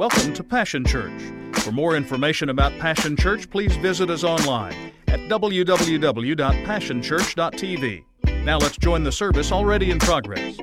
Welcome to Passion Church. For more information about Passion Church, please visit us online at www.passionchurch.tv. Now let's join the service already in progress.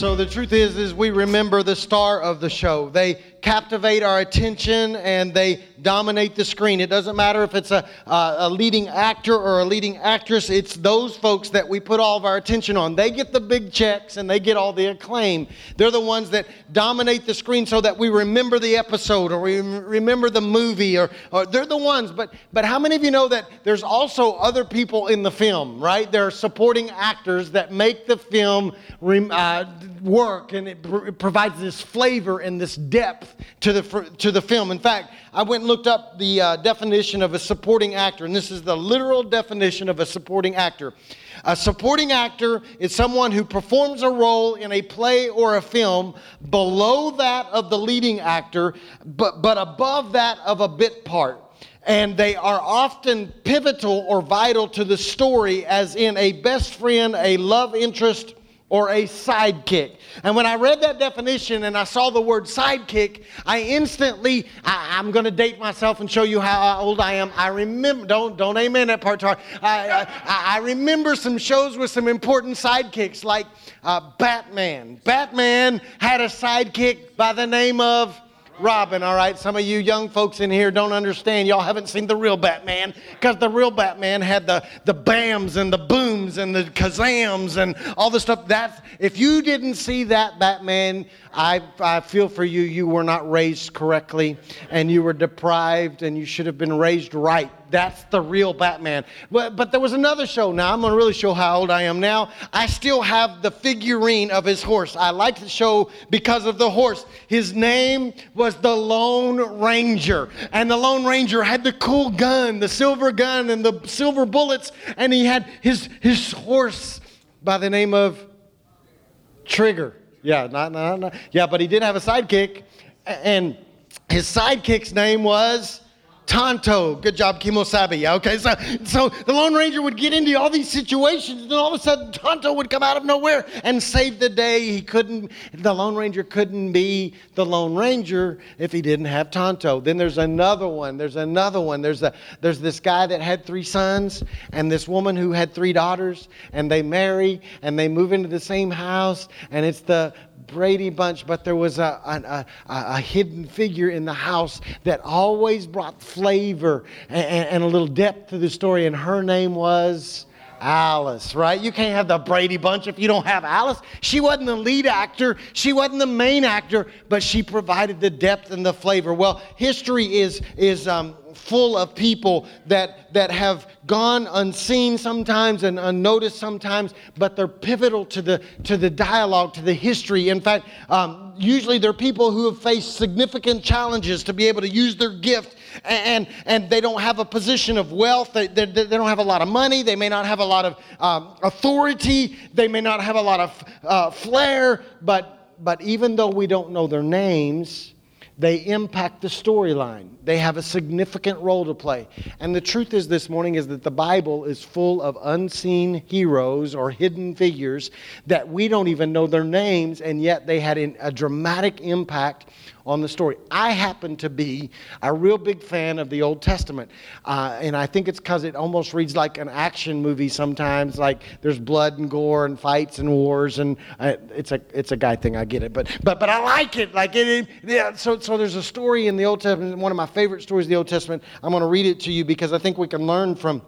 So the truth is, is we remember the star of the show. They captivate our attention and they dominate the screen. It doesn't matter if it's a, a, a, leading actor or a leading actress, it's those folks that we put all of our attention on. They get the big checks and they get all the acclaim. They're the ones that dominate the screen so that we remember the episode or we remember the movie or, or they're the ones. But, but how many of you know that there's also other people in the film, right? There are supporting actors that make the film uh, work and it, pr- it, provides this flavor and this depth to the, to the film. In fact, I went and looked up the uh, definition of a supporting actor, and this is the literal definition of a supporting actor. A supporting actor is someone who performs a role in a play or a film below that of the leading actor, but, but above that of a bit part and they are often pivotal or vital to the story, as in a best friend, a love interest, or a sidekick. And when I read that definition and I saw the word sidekick, I instantly, I, am going to date myself and show you how old I am. I remember, don't, don't amen that part. I, I, I remember some shows with some important sidekicks like uh, Batman. Batman had a sidekick by the name of Robin, all right? Some of you young folks in here don't understand. Y'all haven't seen the real Batman because the real Batman had the, the bams and the booms and the kazams and all the stuff. That if you didn't see that Batman, I, I feel for you. You were not raised correctly and you were deprived and you should have been raised right. That's the real Batman. But, but there was another show. Now, I'm going to really show how old I am now. I still have the figurine of his horse. I like the show because of the horse. His name was the Lone Ranger. And the Lone Ranger had the cool gun, the silver gun, and the silver bullets. And he had his, his horse by the name of Trigger. Yeah, not, not, not, yeah, but he did have a sidekick, and his sidekick's name was Tonto. Good job, Kimosabi. Okay, so, so the Lone Ranger would get into all these situations, and all of a sudden Tonto would come out of nowhere and save the day. He couldn't, the Lone Ranger couldn't be the Lone Ranger if he didn't have Tonto. Then there's another one. There's another one. There's, a, there's this guy that had three sons, and this woman who had three daughters, and they marry, and they move into the same house, and it's the Brady Bunch, but there was a, a, a, a hidden figure in the house that always brought flavor and, and, a little depth to the story, and her name was. Alice, right? You can't have the Brady Bunch if you don't have Alice. She wasn't the lead actor, she wasn't the main actor, but she provided the depth and the flavor. Well, history is is um, full of people that, that have gone unseen sometimes and unnoticed sometimes, but they're pivotal to the, to the dialogue, to the history. In fact, um, usually they're people who have faced significant challenges to be able to use their gift and, and they don't have a position of wealth. They, they, they don't have a lot of money. They may not have a lot of um, authority. They may not have a lot of uh, flair, but, but even though we don't know their names, they impact the storyline. They have a significant role to play. And the truth is this morning is that the Bible is full of unseen heroes or hidden figures that we don't even know their names and yet they had a dramatic impact on the story. I happen to be a real big fan of the Old Testament, uh, and I think it's because it almost reads like an action movie sometimes. Like there's blood and gore and fights and wars, and uh, it's a it's a guy thing. I get it, but but but I like it. Like it, yeah. So so there's a story in the Old Testament. One of my favorite stories of the Old Testament. I'm going to read it to you because I think we can learn from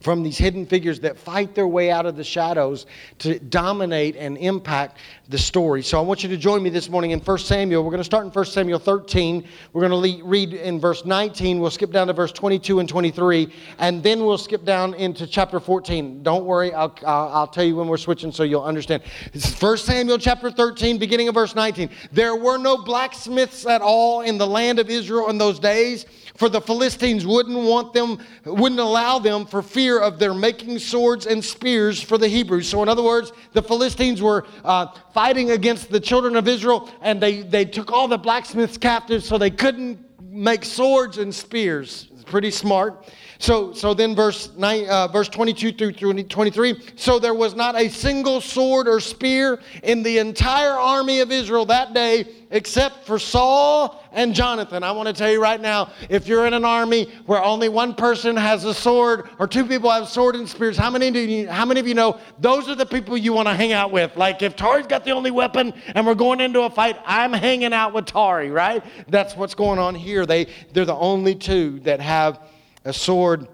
from these hidden figures that fight their way out of the shadows to dominate and impact the story. So I want you to join me this morning in 1 Samuel. We're going to start in 1 Samuel 13. We're going to read in verse 19. We'll skip down to verse 22 and 23, and then we'll skip down into chapter 14. Don't worry, I'll, I'll, tell you when we're switching so you'll understand. This is 1 Samuel chapter 13, beginning of verse 19. There were no blacksmiths at all in the land of Israel in those days for the Philistines wouldn't want them, wouldn't allow them for fear of their making swords and spears for the Hebrews. So, in other words, the Philistines were uh, fighting against the children of Israel, and they, they took all the blacksmiths captive so they couldn't make swords and spears pretty smart. So, so then verse, nine, uh, verse 22 through 23. So there was not a single sword or spear in the entire army of Israel that day except for Saul and Jonathan. I want to tell you right now if you're in an army where only one person has a sword or two people have sword and spears, how many, do you, how many of you know those are the people you want to hang out with? Like if Tari's got the only weapon and we're going into a fight, I'm hanging out with Tari, right? That's what's going on here. They, they're the only two that have a sword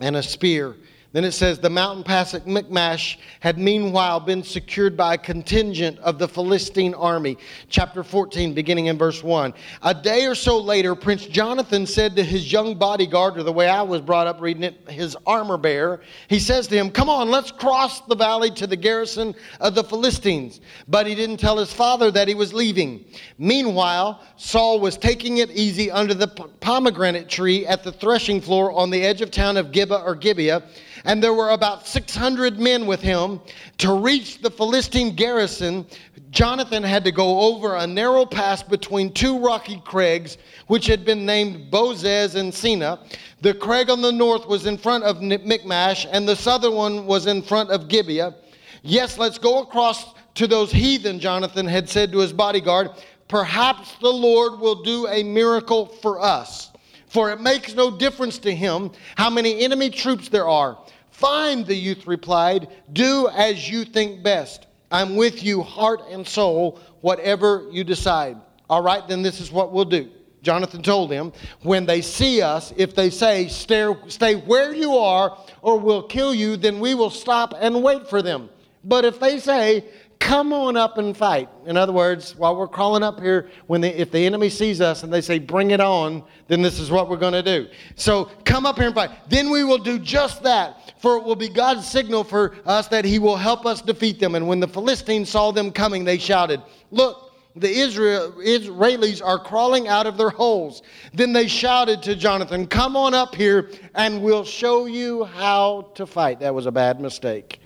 and a spear. Then it says the mountain pass at Michmash had meanwhile been secured by a contingent of the Philistine army. Chapter 14, beginning in verse 1. A day or so later, Prince Jonathan said to his young bodyguard, or the way I was brought up reading it, his armor bearer, he says to him, Come on, let's cross the valley to the garrison of the Philistines. But he didn't tell his father that he was leaving. Meanwhile, Saul was taking it easy under the pomegranate tree at the threshing floor on the edge of town of Gibeah or Gibeah and there were about 600 men with him. To reach the Philistine garrison, Jonathan had to go over a narrow pass between two rocky crags, which had been named Bozez and Seneh. The crag on the north was in front of Michmash, and the southern one was in front of Gibeah. Yes, let's go across to those heathen, Jonathan had said to his bodyguard. Perhaps the Lord will do a miracle for us. For it makes no difference to him how many enemy troops there are. Fine, the youth replied. Do as you think best. I'm with you, heart and soul, whatever you decide. All right, then this is what we'll do. Jonathan told him, when they see us, if they say, stay, stay where you are or we'll kill you, then we will stop and wait for them. But if they say, come on up and fight. In other words, while we're crawling up here, when they, if the enemy sees us and they say, bring it on, then this is what we're going to do. So come up here and fight. Then we will do just that, for it will be God's signal for us that he will help us defeat them. And when the Philistines saw them coming, they shouted, Look, the Israel, Israelis are crawling out of their holes. Then they shouted to Jonathan, Come on up here and we'll show you how to fight. That was a bad mistake.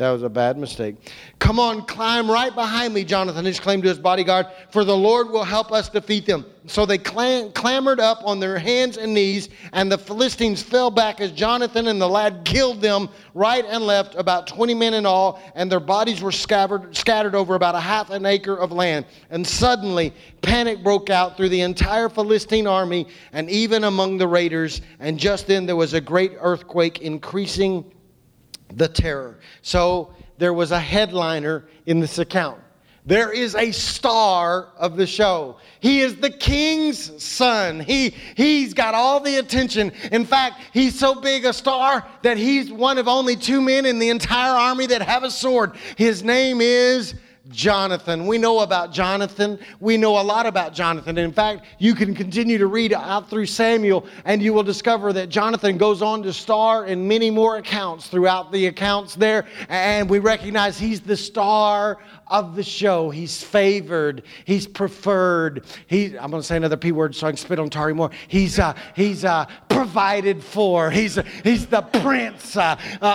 That was a bad mistake. Come on, climb right behind me, Jonathan exclaimed to his bodyguard, for the Lord will help us defeat them. So they clam- clambered up on their hands and knees, and the Philistines fell back as Jonathan and the lad killed them right and left, about 20 men in all, and their bodies were scattered, scattered over about a half an acre of land. And suddenly, panic broke out through the entire Philistine army and even among the raiders. And just then, there was a great earthquake, increasing the terror. So there was a headliner in this account. There is a star of the show. He is the king's son. He, he's got all the attention. In fact, he's so big a star that he's one of only two men in the entire army that have a sword. His name is Jonathan. We know about Jonathan. We know a lot about Jonathan. In fact, you can continue to read out through Samuel and you will discover that Jonathan goes on to star in many more accounts throughout the accounts there. And we recognize he's the star of the show. He's favored. He's preferred. He, I'm going to say another P word so I can spit on Tari more. He's, uh, he's uh, provided for. He's, he's the prince. Uh, uh, uh,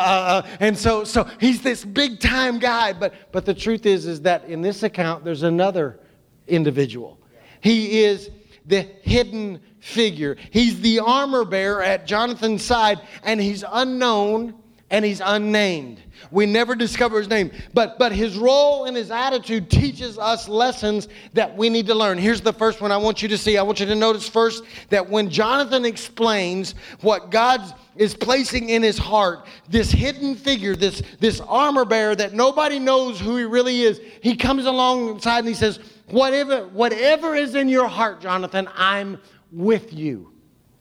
uh, and so, so he's this big time guy. But, but the truth is, is that in this account, there's another individual. He is the hidden figure. He's the armor bearer at Jonathan's side, and he's unknown and he's unnamed. We never discover his name, but but his role and his attitude teaches us lessons that we need to learn. Here's the first one I want you to see. I want you to notice first that when Jonathan explains what God is placing in his heart, this hidden figure, this this armor bearer that nobody knows who he really is, he comes alongside and he says, "Whatever whatever is in your heart, Jonathan, I'm with you.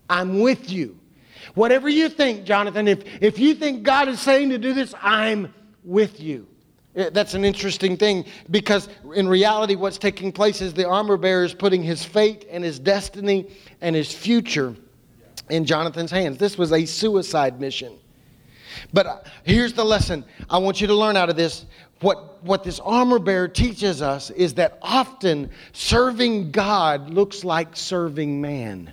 I'm with you." Whatever you think, Jonathan, if, if you think God is saying to do this, I'm with you. That's an interesting thing because in reality, what's taking place is the armor bearer is putting his fate and his destiny and his future in Jonathan's hands. This was a suicide mission. But uh, here's the lesson I want you to learn out of this. What, what this armor bearer teaches us is that often serving God looks like serving man.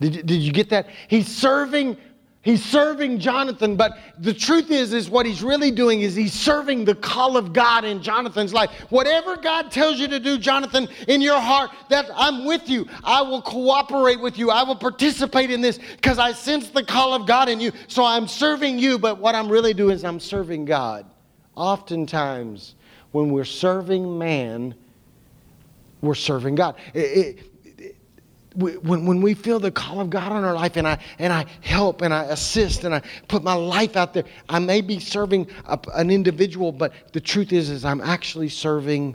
Did, did you get that? He's serving He's serving Jonathan, but the truth is, is what he's really doing is he's serving the call of God in Jonathan's life. Whatever God tells you to do, Jonathan, in your heart, that I'm with you. I will cooperate with you. I will participate in this because I sense the call of God in you. So I'm serving you, but what I'm really doing is I'm serving God. Oftentimes, when we're serving man, we're serving God. It, it, when, when we feel the call of God on our life and I, and I help and I assist and I put my life out there, I may be serving a, an individual, but the truth is, is I'm actually serving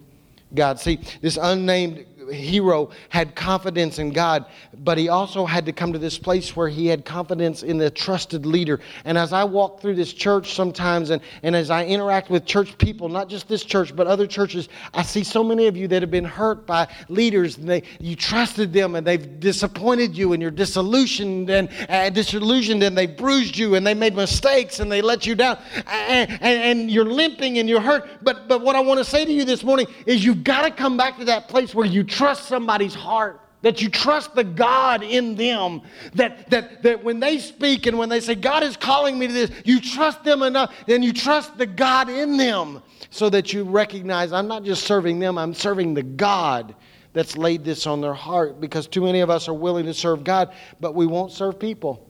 God. See, this unnamed hero had confidence in God, but he also had to come to this place where he had confidence in the trusted leader. And as I walk through this church sometimes, and, and as I interact with church people, not just this church, but other churches, I see so many of you that have been hurt by leaders. And they, you trusted them, and they've disappointed you, and you're disillusioned and uh, disillusioned, and they bruised you, and they made mistakes, and they let you down, and, and, and you're limping and you're hurt. But, but what I want to say to you this morning is you've got to come back to that place where you trust somebody's heart that you trust the God in them, that, that, that when they speak and when they say, God is calling me to this, you trust them enough, then you trust the God in them so that you recognize I'm not just serving them, I'm serving the God that's laid this on their heart because too many of us are willing to serve God, but we won't serve people.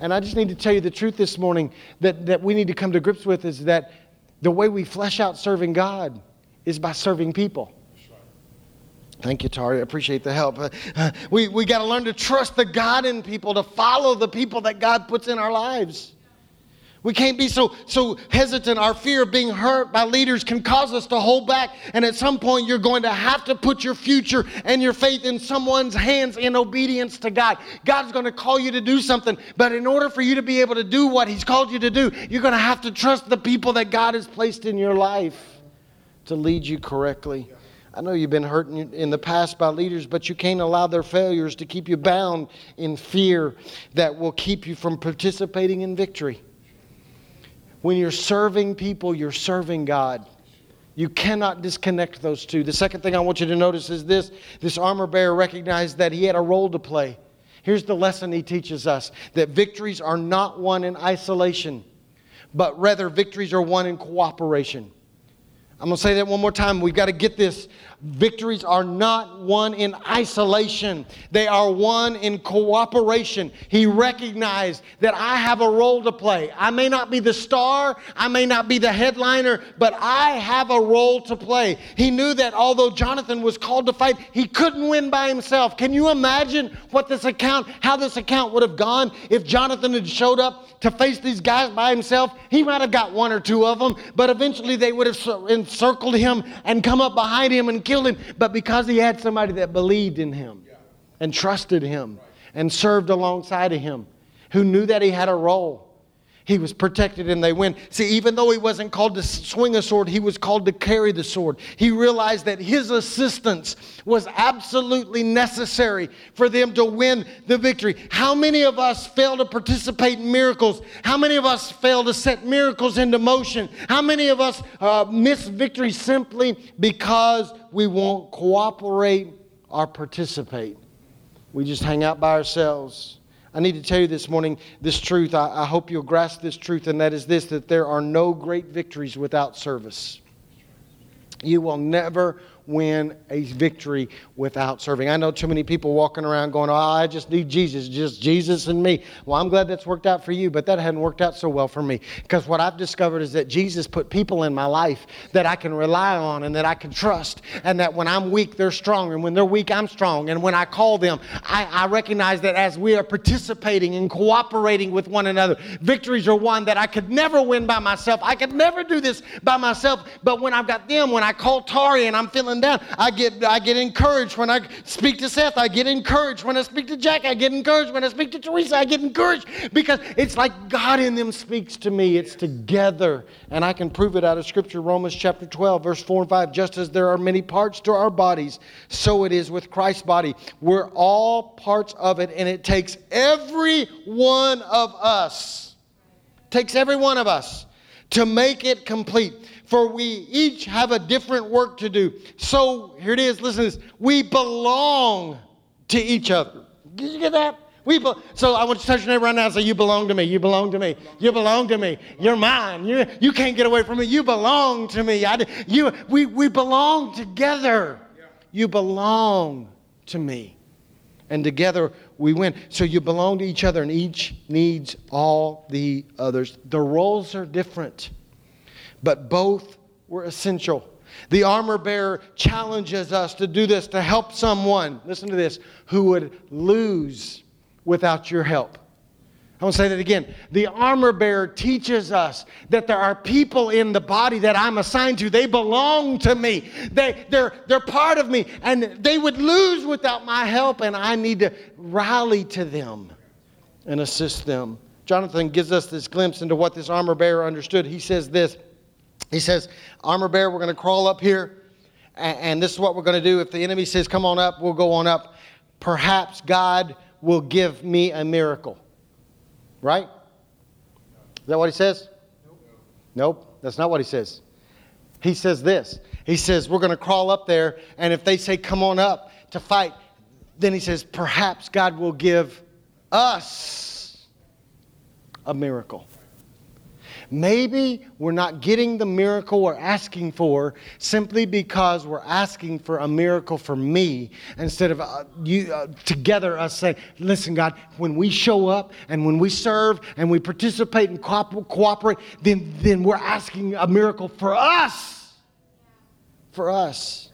And I just need to tell you the truth this morning that, that we need to come to grips with is that the way we flesh out serving God is by serving people. Thank you, Tari. I appreciate the help. Uh, uh, we we got to learn to trust the God in people, to follow the people that God puts in our lives. We can't be so, so hesitant. Our fear of being hurt by leaders can cause us to hold back. And at some point, you're going to have to put your future and your faith in someone's hands in obedience to God. God's going to call you to do something. But in order for you to be able to do what He's called you to do, you're going to have to trust the people that God has placed in your life to lead you correctly. I know you've been hurt in the past by leaders, but you can't allow their failures to keep you bound in fear that will keep you from participating in victory. When you're serving people, you're serving God. You cannot disconnect those two. The second thing I want you to notice is this this armor bearer recognized that he had a role to play. Here's the lesson he teaches us that victories are not won in isolation, but rather victories are won in cooperation. I'm going to say that one more time. We've got to get this. Victories are not won in isolation, they are won in cooperation. He recognized that I have a role to play. I may not be the star, I may not be the headliner, but I have a role to play. He knew that although Jonathan was called to fight, he couldn't win by himself. Can you imagine what this account, how this account would have gone if Jonathan had showed up to face these guys by himself? He might have got one or two of them, but eventually they would have encircled him and come up behind him and killed him. But because he had somebody that believed in him and trusted him and served alongside of him, who knew that he had a role, he was protected and they win. See, even though he wasn't called to swing a sword, he was called to carry the sword. He realized that his assistance was absolutely necessary for them to win the victory. How many of us fail to participate in miracles? How many of us fail to set miracles into motion? How many of us uh, miss victory simply because we won't cooperate or participate? We just hang out by ourselves. I need to tell you this morning this truth. I, I, hope you'll grasp this truth, and that is this that there are no great victories without service. You will never win a victory without serving. I know too many people walking around going, Oh, I just need Jesus, just Jesus and me. Well, I'm glad that's worked out for you, but that hadn't worked out so well for me. Because what I've discovered is that Jesus put people in my life that I can rely on and that I can trust, and that when I'm weak, they're strong, and when they're weak, I'm strong. And when I call them, I, I recognize that as we are participating and cooperating with one another, victories are won that I could never win by myself. I could never do this by myself. But when I've got them, when I call Tari and I'm feeling down, I get, I get encouraged when I speak to Seth. I get encouraged when I speak to Jack. I get encouraged when I speak to Teresa. I get encouraged because it's like God in them speaks to me. It's together. And I can prove it out of Scripture, Romans chapter 12, verse 4 and 5. Just as there are many parts to our bodies, so it is with Christ's body. We're all parts of it, and it takes every one of us, takes every one of us to make it complete for we each have a different work to do. So here it is, listen to this. We belong to each other. Did you get that? We be- so I want you to touch your neighbor right now and say, You belong to me. You belong to me. You belong to me. You're mine. You, you can't get away from me. You belong to me. I, you, we, we belong together. You belong to me. And together we win. So you belong to each other, and each needs all the others. The roles are different, but both were essential. The armor bearer challenges us to do this, to help someone, listen to this, who would lose without your help. I want to say that again. The armor bearer teaches us that there are people in the body that I'm assigned to. They belong to me. They, they're, they're part of me. And they would lose without my help, and I need to rally to them and assist them. Jonathan gives us this glimpse into what this armor bearer understood. He says this He says, Armor bearer, we're going to crawl up here, and, and this is what we're going to do. If the enemy says, Come on up, we'll go on up. Perhaps God will give me a miracle. Right? Is that what he says? Nope. nope, that's not what he says. He says this. He says, We're going to crawl up there, and if they say, Come on up to fight, then he says, Perhaps God will give us a miracle. Maybe we're not getting the miracle we're asking for simply because we're asking for a miracle for me instead of uh, you, uh, together us saying, listen, God, when we show up and when we serve and we participate and co- cooperate, then, then we're asking a miracle for us. For us.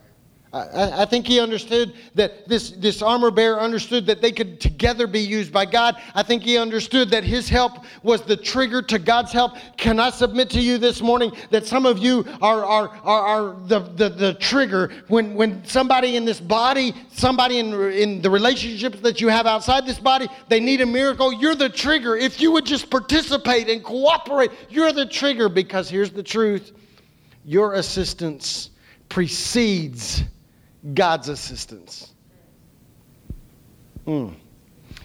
I, I, think he understood that this, this armor bearer understood that they could together be used by God. I think he understood that his help was the trigger to God's help. Can I submit to you this morning that some of you are, are, are, are the, the, the trigger when, when somebody in this body, somebody in, in the relationships that you have outside this body, they need a miracle? You're the trigger. If you would just participate and cooperate, you're the trigger because here's the truth your assistance precedes God's assistance. Mm.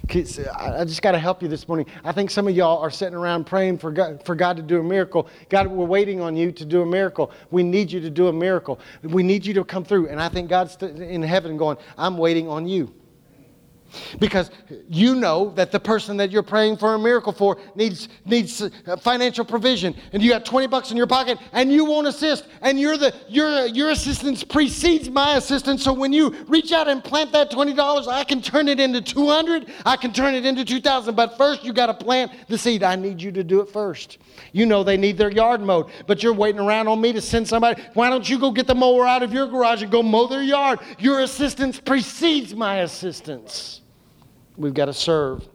I just got to help you this morning. I think some of y'all are sitting around praying for God, for God to do a miracle. God, we're waiting on you to do a miracle. We need you to do a miracle. We need you to come through. And I think God's in heaven going, I'm waiting on you. Because you know that the person that you're praying for a miracle for needs, needs uh, financial provision. And you got 20 bucks in your pocket and you won't assist. And you're the, your, your assistance precedes my assistance. So when you reach out and plant that $20, I can turn it into 200. I can turn it into 2,000. But first you got to plant the seed. I need you to do it first. You know they need their yard mowed, but you're waiting around on me to send somebody. Why don't you go get the mower out of your garage and go mow their yard? Your assistance precedes my assistance. We've got to serve.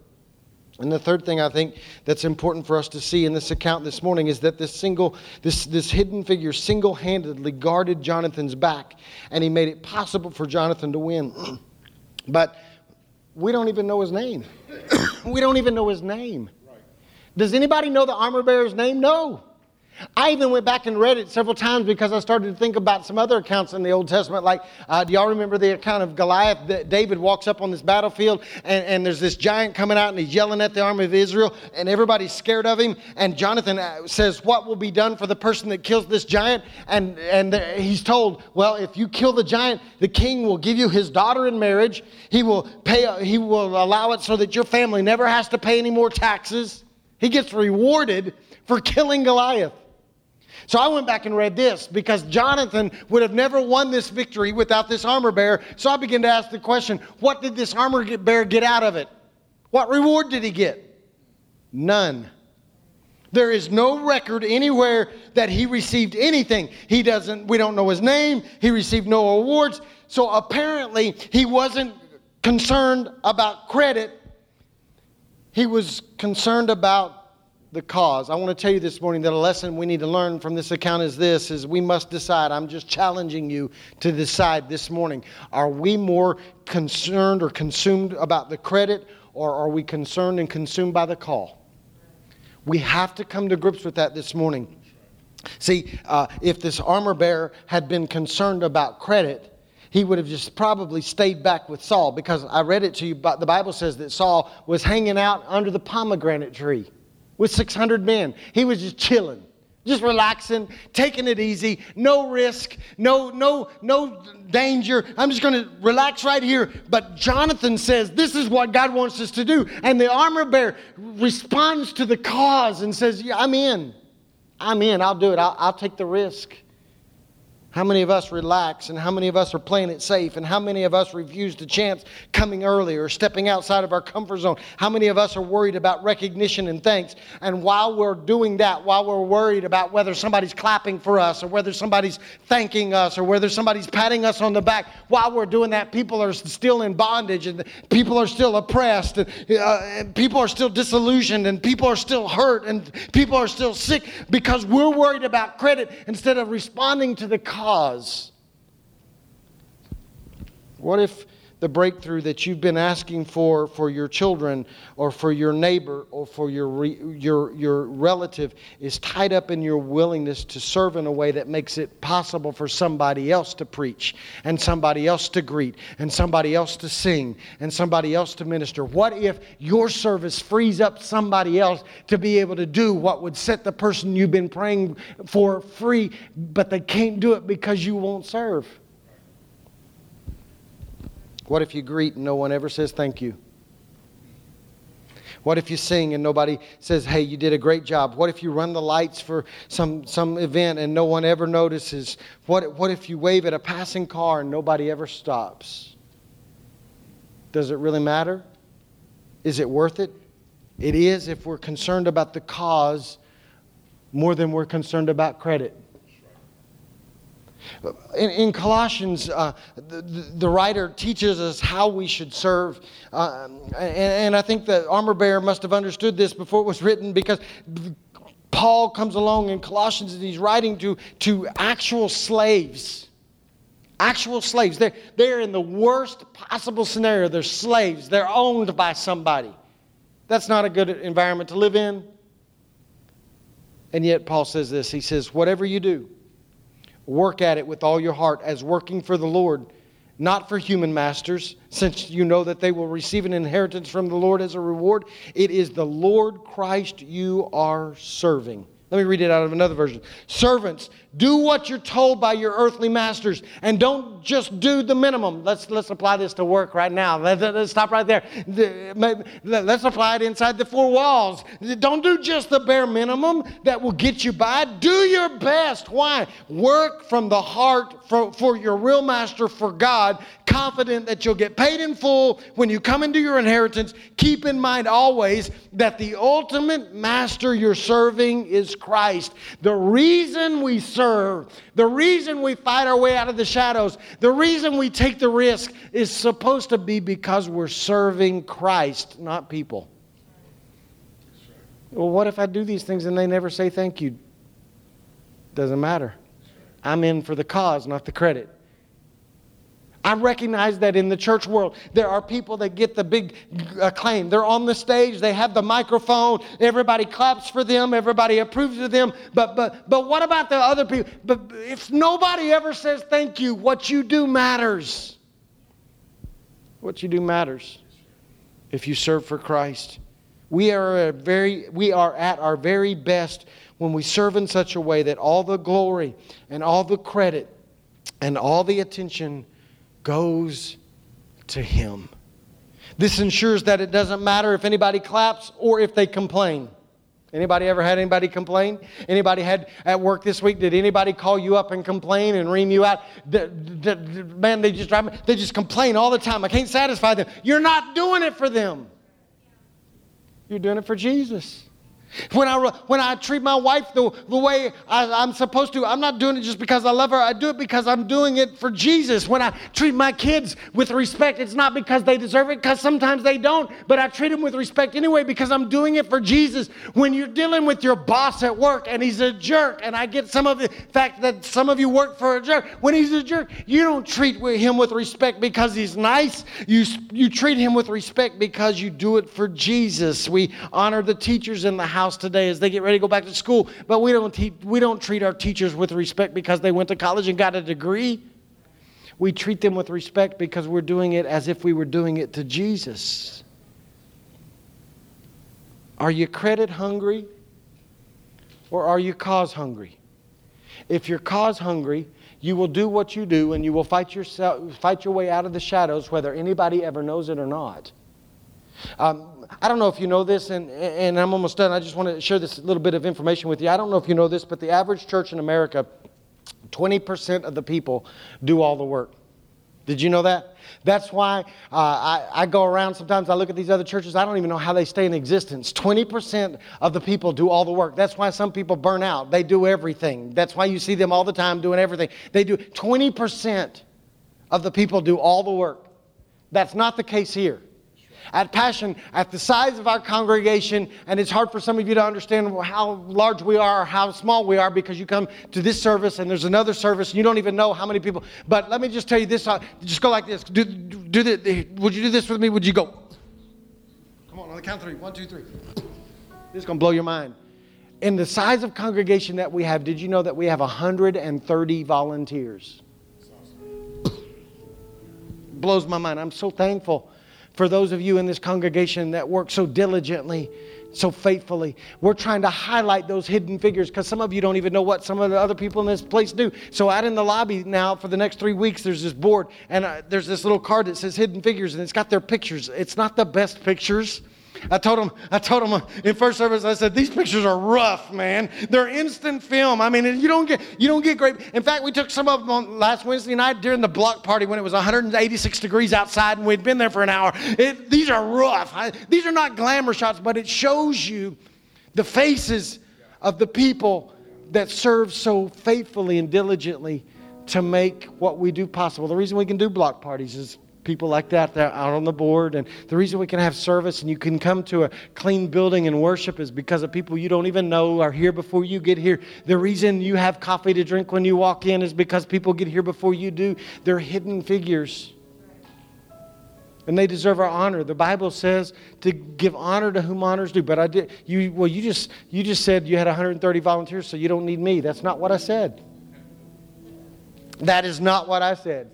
And the third thing I think that's important for us to see in this account this morning is that this single, this, this hidden figure single-handedly guarded Jonathan's back, and he made it possible for Jonathan to win. but we don't even know his name. we don't even know his name. Right. Does anybody know the armor bearer's name? No. I even went back and read it several times because I started to think about some other accounts in the Old Testament. Like, uh, do y'all remember the account of Goliath? That David walks up on this battlefield and, and there's this giant coming out and he's yelling at the army of Israel and everybody's scared of him. And Jonathan uh, says, What will be done for the person that kills this giant? And, and he's told, Well, if you kill the giant, the king will give you his daughter in marriage. He will, pay, he will allow it so that your family never has to pay any more taxes. He gets rewarded for killing Goliath. So I went back and read this because Jonathan would have never won this victory without this armor bearer. So I began to ask the question what did this armor bearer get out of it? What reward did he get? None. There is no record anywhere that he received anything. He doesn't, we don't know his name. He received no awards. So apparently he wasn't concerned about credit. He was concerned about the cause. I want to tell you this morning that a lesson we need to learn from this account is this is we must decide. I'm just challenging you to decide this morning. Are we more concerned or consumed about the credit or are we concerned and consumed by the call? We have to come to grips with that this morning. See, uh, if this armor bearer had been concerned about credit, he would have just probably stayed back with Saul because I read it to you, but the Bible says that Saul was hanging out under the pomegranate tree with 600 men. He was just chilling, just relaxing, taking it easy, no risk, no no no danger. I'm just going to relax right here. But Jonathan says this is what God wants us to do, and the armor bearer responds to the cause and says, "Yeah, I'm in. I'm in. I'll do it. I'll, I'll take the risk." How many of us relax and how many of us are playing it safe and how many of us refuse the chance coming early or stepping outside of our comfort zone? How many of us are worried about recognition and thanks? And while we're doing that, while we're worried about whether somebody's clapping for us or whether somebody's thanking us or whether somebody's patting us on the back, while we're doing that, people are still in bondage and people are still oppressed and, uh, and people are still disillusioned and people are still hurt and people are still sick because we're worried about credit instead of responding to the cause. What if the breakthrough that you've been asking for for your children or for your neighbor or for your, re, your, your relative is tied up in your willingness to serve in a way that makes it possible for somebody else to preach and somebody else to greet and somebody else to sing and somebody else to minister? What if your service frees up somebody else to be able to do what would set the person you've been praying for free, but they can't do it because you won't serve? What if you greet and no one ever says thank you? What if you sing and nobody says, hey, you did a great job? What if you run the lights for some, some event and no one ever notices? What, what if you wave at a passing car and nobody ever stops? Does it really matter? Is it worth it? It is if we're concerned about the cause more than we're concerned about credit. In, in Colossians, uh, the, the, writer teaches us how we should serve. Uh, and, and I think the armor bearer must have understood this before it was written because Paul comes along in Colossians and he's writing to, to actual slaves. Actual slaves. They're, they're in the worst possible scenario. They're slaves, they're owned by somebody. That's not a good environment to live in. And yet, Paul says this He says, Whatever you do, Work at it with all your heart as working for the Lord, not for human masters, since you know that they will receive an inheritance from the Lord as a reward. It is the Lord Christ you are serving. Let me read it out of another version. Servants, do what you're told by your earthly masters and don't just do the minimum. Let's, let's apply this to work right now. Let's, let's stop right there. Let's apply it inside the four walls. Don't do just the bare minimum that will get you by. Do your best. Why? Work from the heart for, for your real master, for God, confident that you'll get paid in full when you come into your inheritance. Keep in mind always that the ultimate master you're serving is Christ. The reason we serve, the reason we fight our way out of the shadows, the reason we take the risk is supposed to be because we're serving Christ, not people. Well, what if I do these things and they never say thank you? Doesn't matter. I'm in for the cause, not the credit. I recognize that in the church world, there are people that get the big uh, acclaim. They're on the stage, they have the microphone, everybody claps for them, everybody approves of them. But, but, but what about the other people? But if nobody ever says thank you, what you do matters. What you do matters if you serve for Christ. We are, very, we are at our very best when we serve in such a way that all the glory and all the credit and all the attention goes to him. This ensures that it doesn't matter if anybody claps or if they complain. Anybody ever had anybody complain? Anybody had at work this week? Did anybody call you up and complain and ream you out? Man, they just drive me. They just complain all the time. I can't satisfy them. You're not doing it for them. You're doing it for Jesus. When I, when I treat my wife the, the way I, am supposed to, I'm not doing it just because I love her. I do it because I'm doing it for Jesus. When I treat my kids with respect, it's not because they deserve it, because sometimes they don't, but I treat them with respect anyway because I'm doing it for Jesus. When you're dealing with your boss at work and he's a jerk, and I get some of the fact that some of you work for a jerk, when he's a jerk, you don't treat him with respect because he's nice. You, you treat him with respect because you do it for Jesus. We honor the teachers in the house house today as they get ready to go back to school. But we don't, te- we don't treat our teachers with respect because they went to college and got a degree. We treat them with respect because we're doing it as if we were doing it to Jesus. Are you credit hungry? Or are you cause hungry? If you're cause hungry, you will do what you do and you will fight, yourself, fight your way out of the shadows, whether anybody ever knows it or not. Um, I don't know if you know this, and, and I'm almost done. I just want to share this little bit of information with you. I don't know if you know this, but the average church in America, 20% of the people do all the work. Did you know that? That's why uh, I, I, go around sometimes, I look at these other churches, I don't even know how they stay in existence. 20% of the people do all the work. That's why some people burn out. They do everything. That's why you see them all the time doing everything. They do 20% of the people do all the work. That's not the case here at Passion, at the size of our congregation, and it's hard for some of you to understand how large we are, or how small we are, because you come to this service and there's another service, and you don't even know how many people. But let me just tell you this: uh, just go like this. Do, do the, would you do this with me? Would you go? Come on, on the count three. One, two, three. This is gonna blow your mind. In the size of congregation that we have, did you know that we have 130 volunteers? Blows my mind. I'm so thankful for those of you in this congregation that work so diligently, so faithfully. We're trying to highlight those hidden figures because some of you don't even know what some of the other people in this place do. So, out in the lobby now for the next three weeks, there's this board and uh, there's this little card that says hidden figures and it's got their pictures. It's not the best pictures. I told him, I told him uh, in first service, I said, these pictures are rough, man. They're instant film. I mean, you don't get, you don't get great. In fact, we took some of them on last Wednesday night during the block party when it was 186 degrees outside and we'd been there for an hour. It, these are rough. I, these are not glamour shots, but it shows you the faces of the people that serve so faithfully and diligently to make what we do possible. The reason we can do block parties is people like that that out on the board. And the reason we can have service and you can come to a clean building and worship is because of people you don't even know are here before you get here. The reason you have coffee to drink when you walk in is because people get here before you do. They're hidden figures. And they deserve our honor. The Bible says to give honor to whom honors due. But I did you well you just you just said you had 130 volunteers, so you don't need me. That's not what I said. That is not what I said.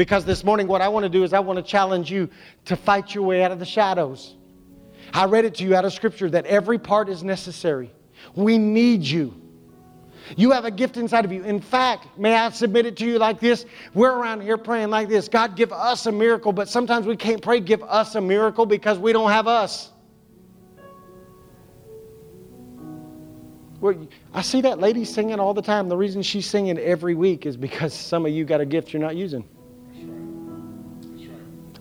Because this morning, what I want to do is I want to challenge you to fight your way out of the shadows. I read it to you out of Scripture that every part is necessary. We need you. You have a gift inside of you. In fact, may I submit it to you like this? We're around here praying like this God, give us a miracle, but sometimes we can't pray, give us a miracle because we don't have us. Well, I see that lady singing all the time. The reason she's singing every week is because some of you got a gift you're not using.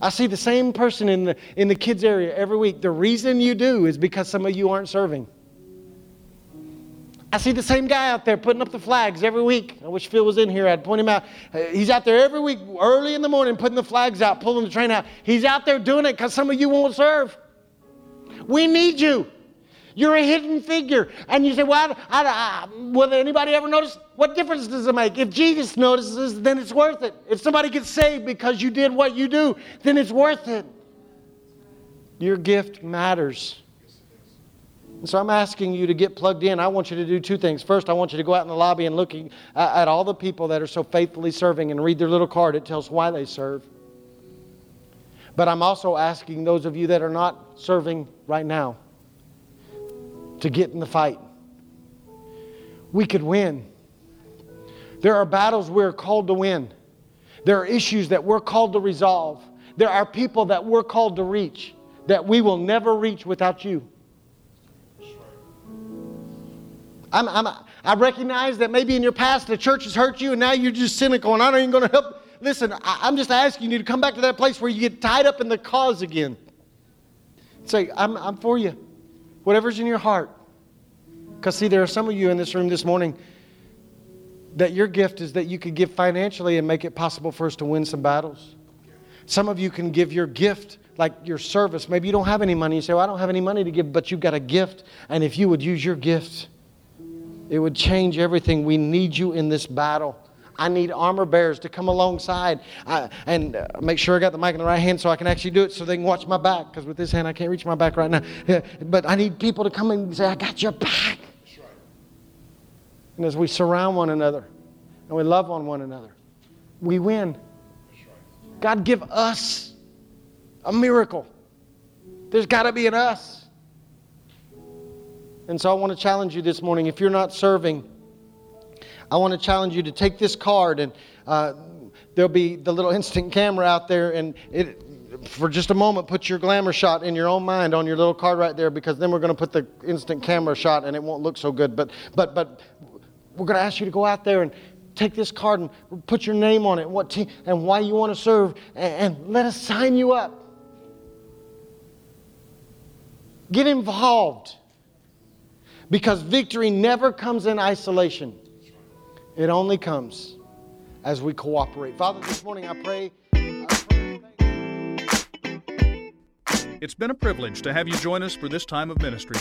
I see the same person in the, in the kids' area every week. The reason you do is because some of you aren't serving. I see the same guy out there putting up the flags every week. I wish Phil was in here. I'd point him out. Uh, he's out there every week, early in the morning, putting the flags out, pulling the train out. He's out there doing it because some of you won't serve. We need you. You're a hidden figure. And you say, well, I, I, uh, will anybody ever notice? What difference does it make? If Jesus notices, then it's worth it. If somebody gets saved because you did what you do, then it's worth it. Your gift matters. So I'm asking you to get plugged in. I want you to do two things. First, I want you to go out in the lobby and look uh, at all the people that are so faithfully serving and read their little card. It tells why they serve. But I'm also asking those of you that are not serving right now to get in the fight. We could win. There are battles we're called to win. There are issues that we're called to resolve. There are people that we're called to reach that we will never reach without you. I'm, I'm, i recognize that maybe in your past the church has hurt you and now you're just cynical and I'm not even going to help. Listen, I, I'm just asking you to come back to that place where you get tied up in the cause again. Say, I'm, I'm for you whatever's in your heart. Because, see, there are some of you in this room this morning that your gift is that you could give financially and make it possible for us to win some battles. Some of you can give your gift, like your service. Maybe you don't have any money. You say, Well, I don't have any money to give, but you've got a gift. And if you would use your gift, it would change everything. We need you in this battle. I need armor bearers to come alongside I, and uh, make sure I got the mic in the right hand so I can actually do it so they can watch my back. Because with this hand, I can't reach my back right now. Yeah, but I need people to come and say, I got your back. And as we surround one another and we love on one another, we win. God, give us a miracle. There's got to be an us. And so I want to challenge you this morning. If you're not serving, I want to challenge you to take this card and uh, there'll be the little instant camera out there and it for just a moment put your glamour shot in your own mind on your little card right there because then we're going to put the instant camera shot and it won't look so good. But but but we're going to ask you to go out there and take this card and put your name on it and what team and why you want to serve and, and let us sign you up. Get involved. Because victory never comes in isolation it only comes as we cooperate. Father, this morning I pray. It's been a privilege to have you join us for this time of ministry.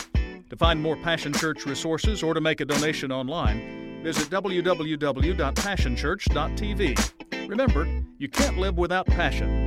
To find more Passion Church resources or to make a donation online, visit www.passionchurch.tv. Remember, you can't live without passion.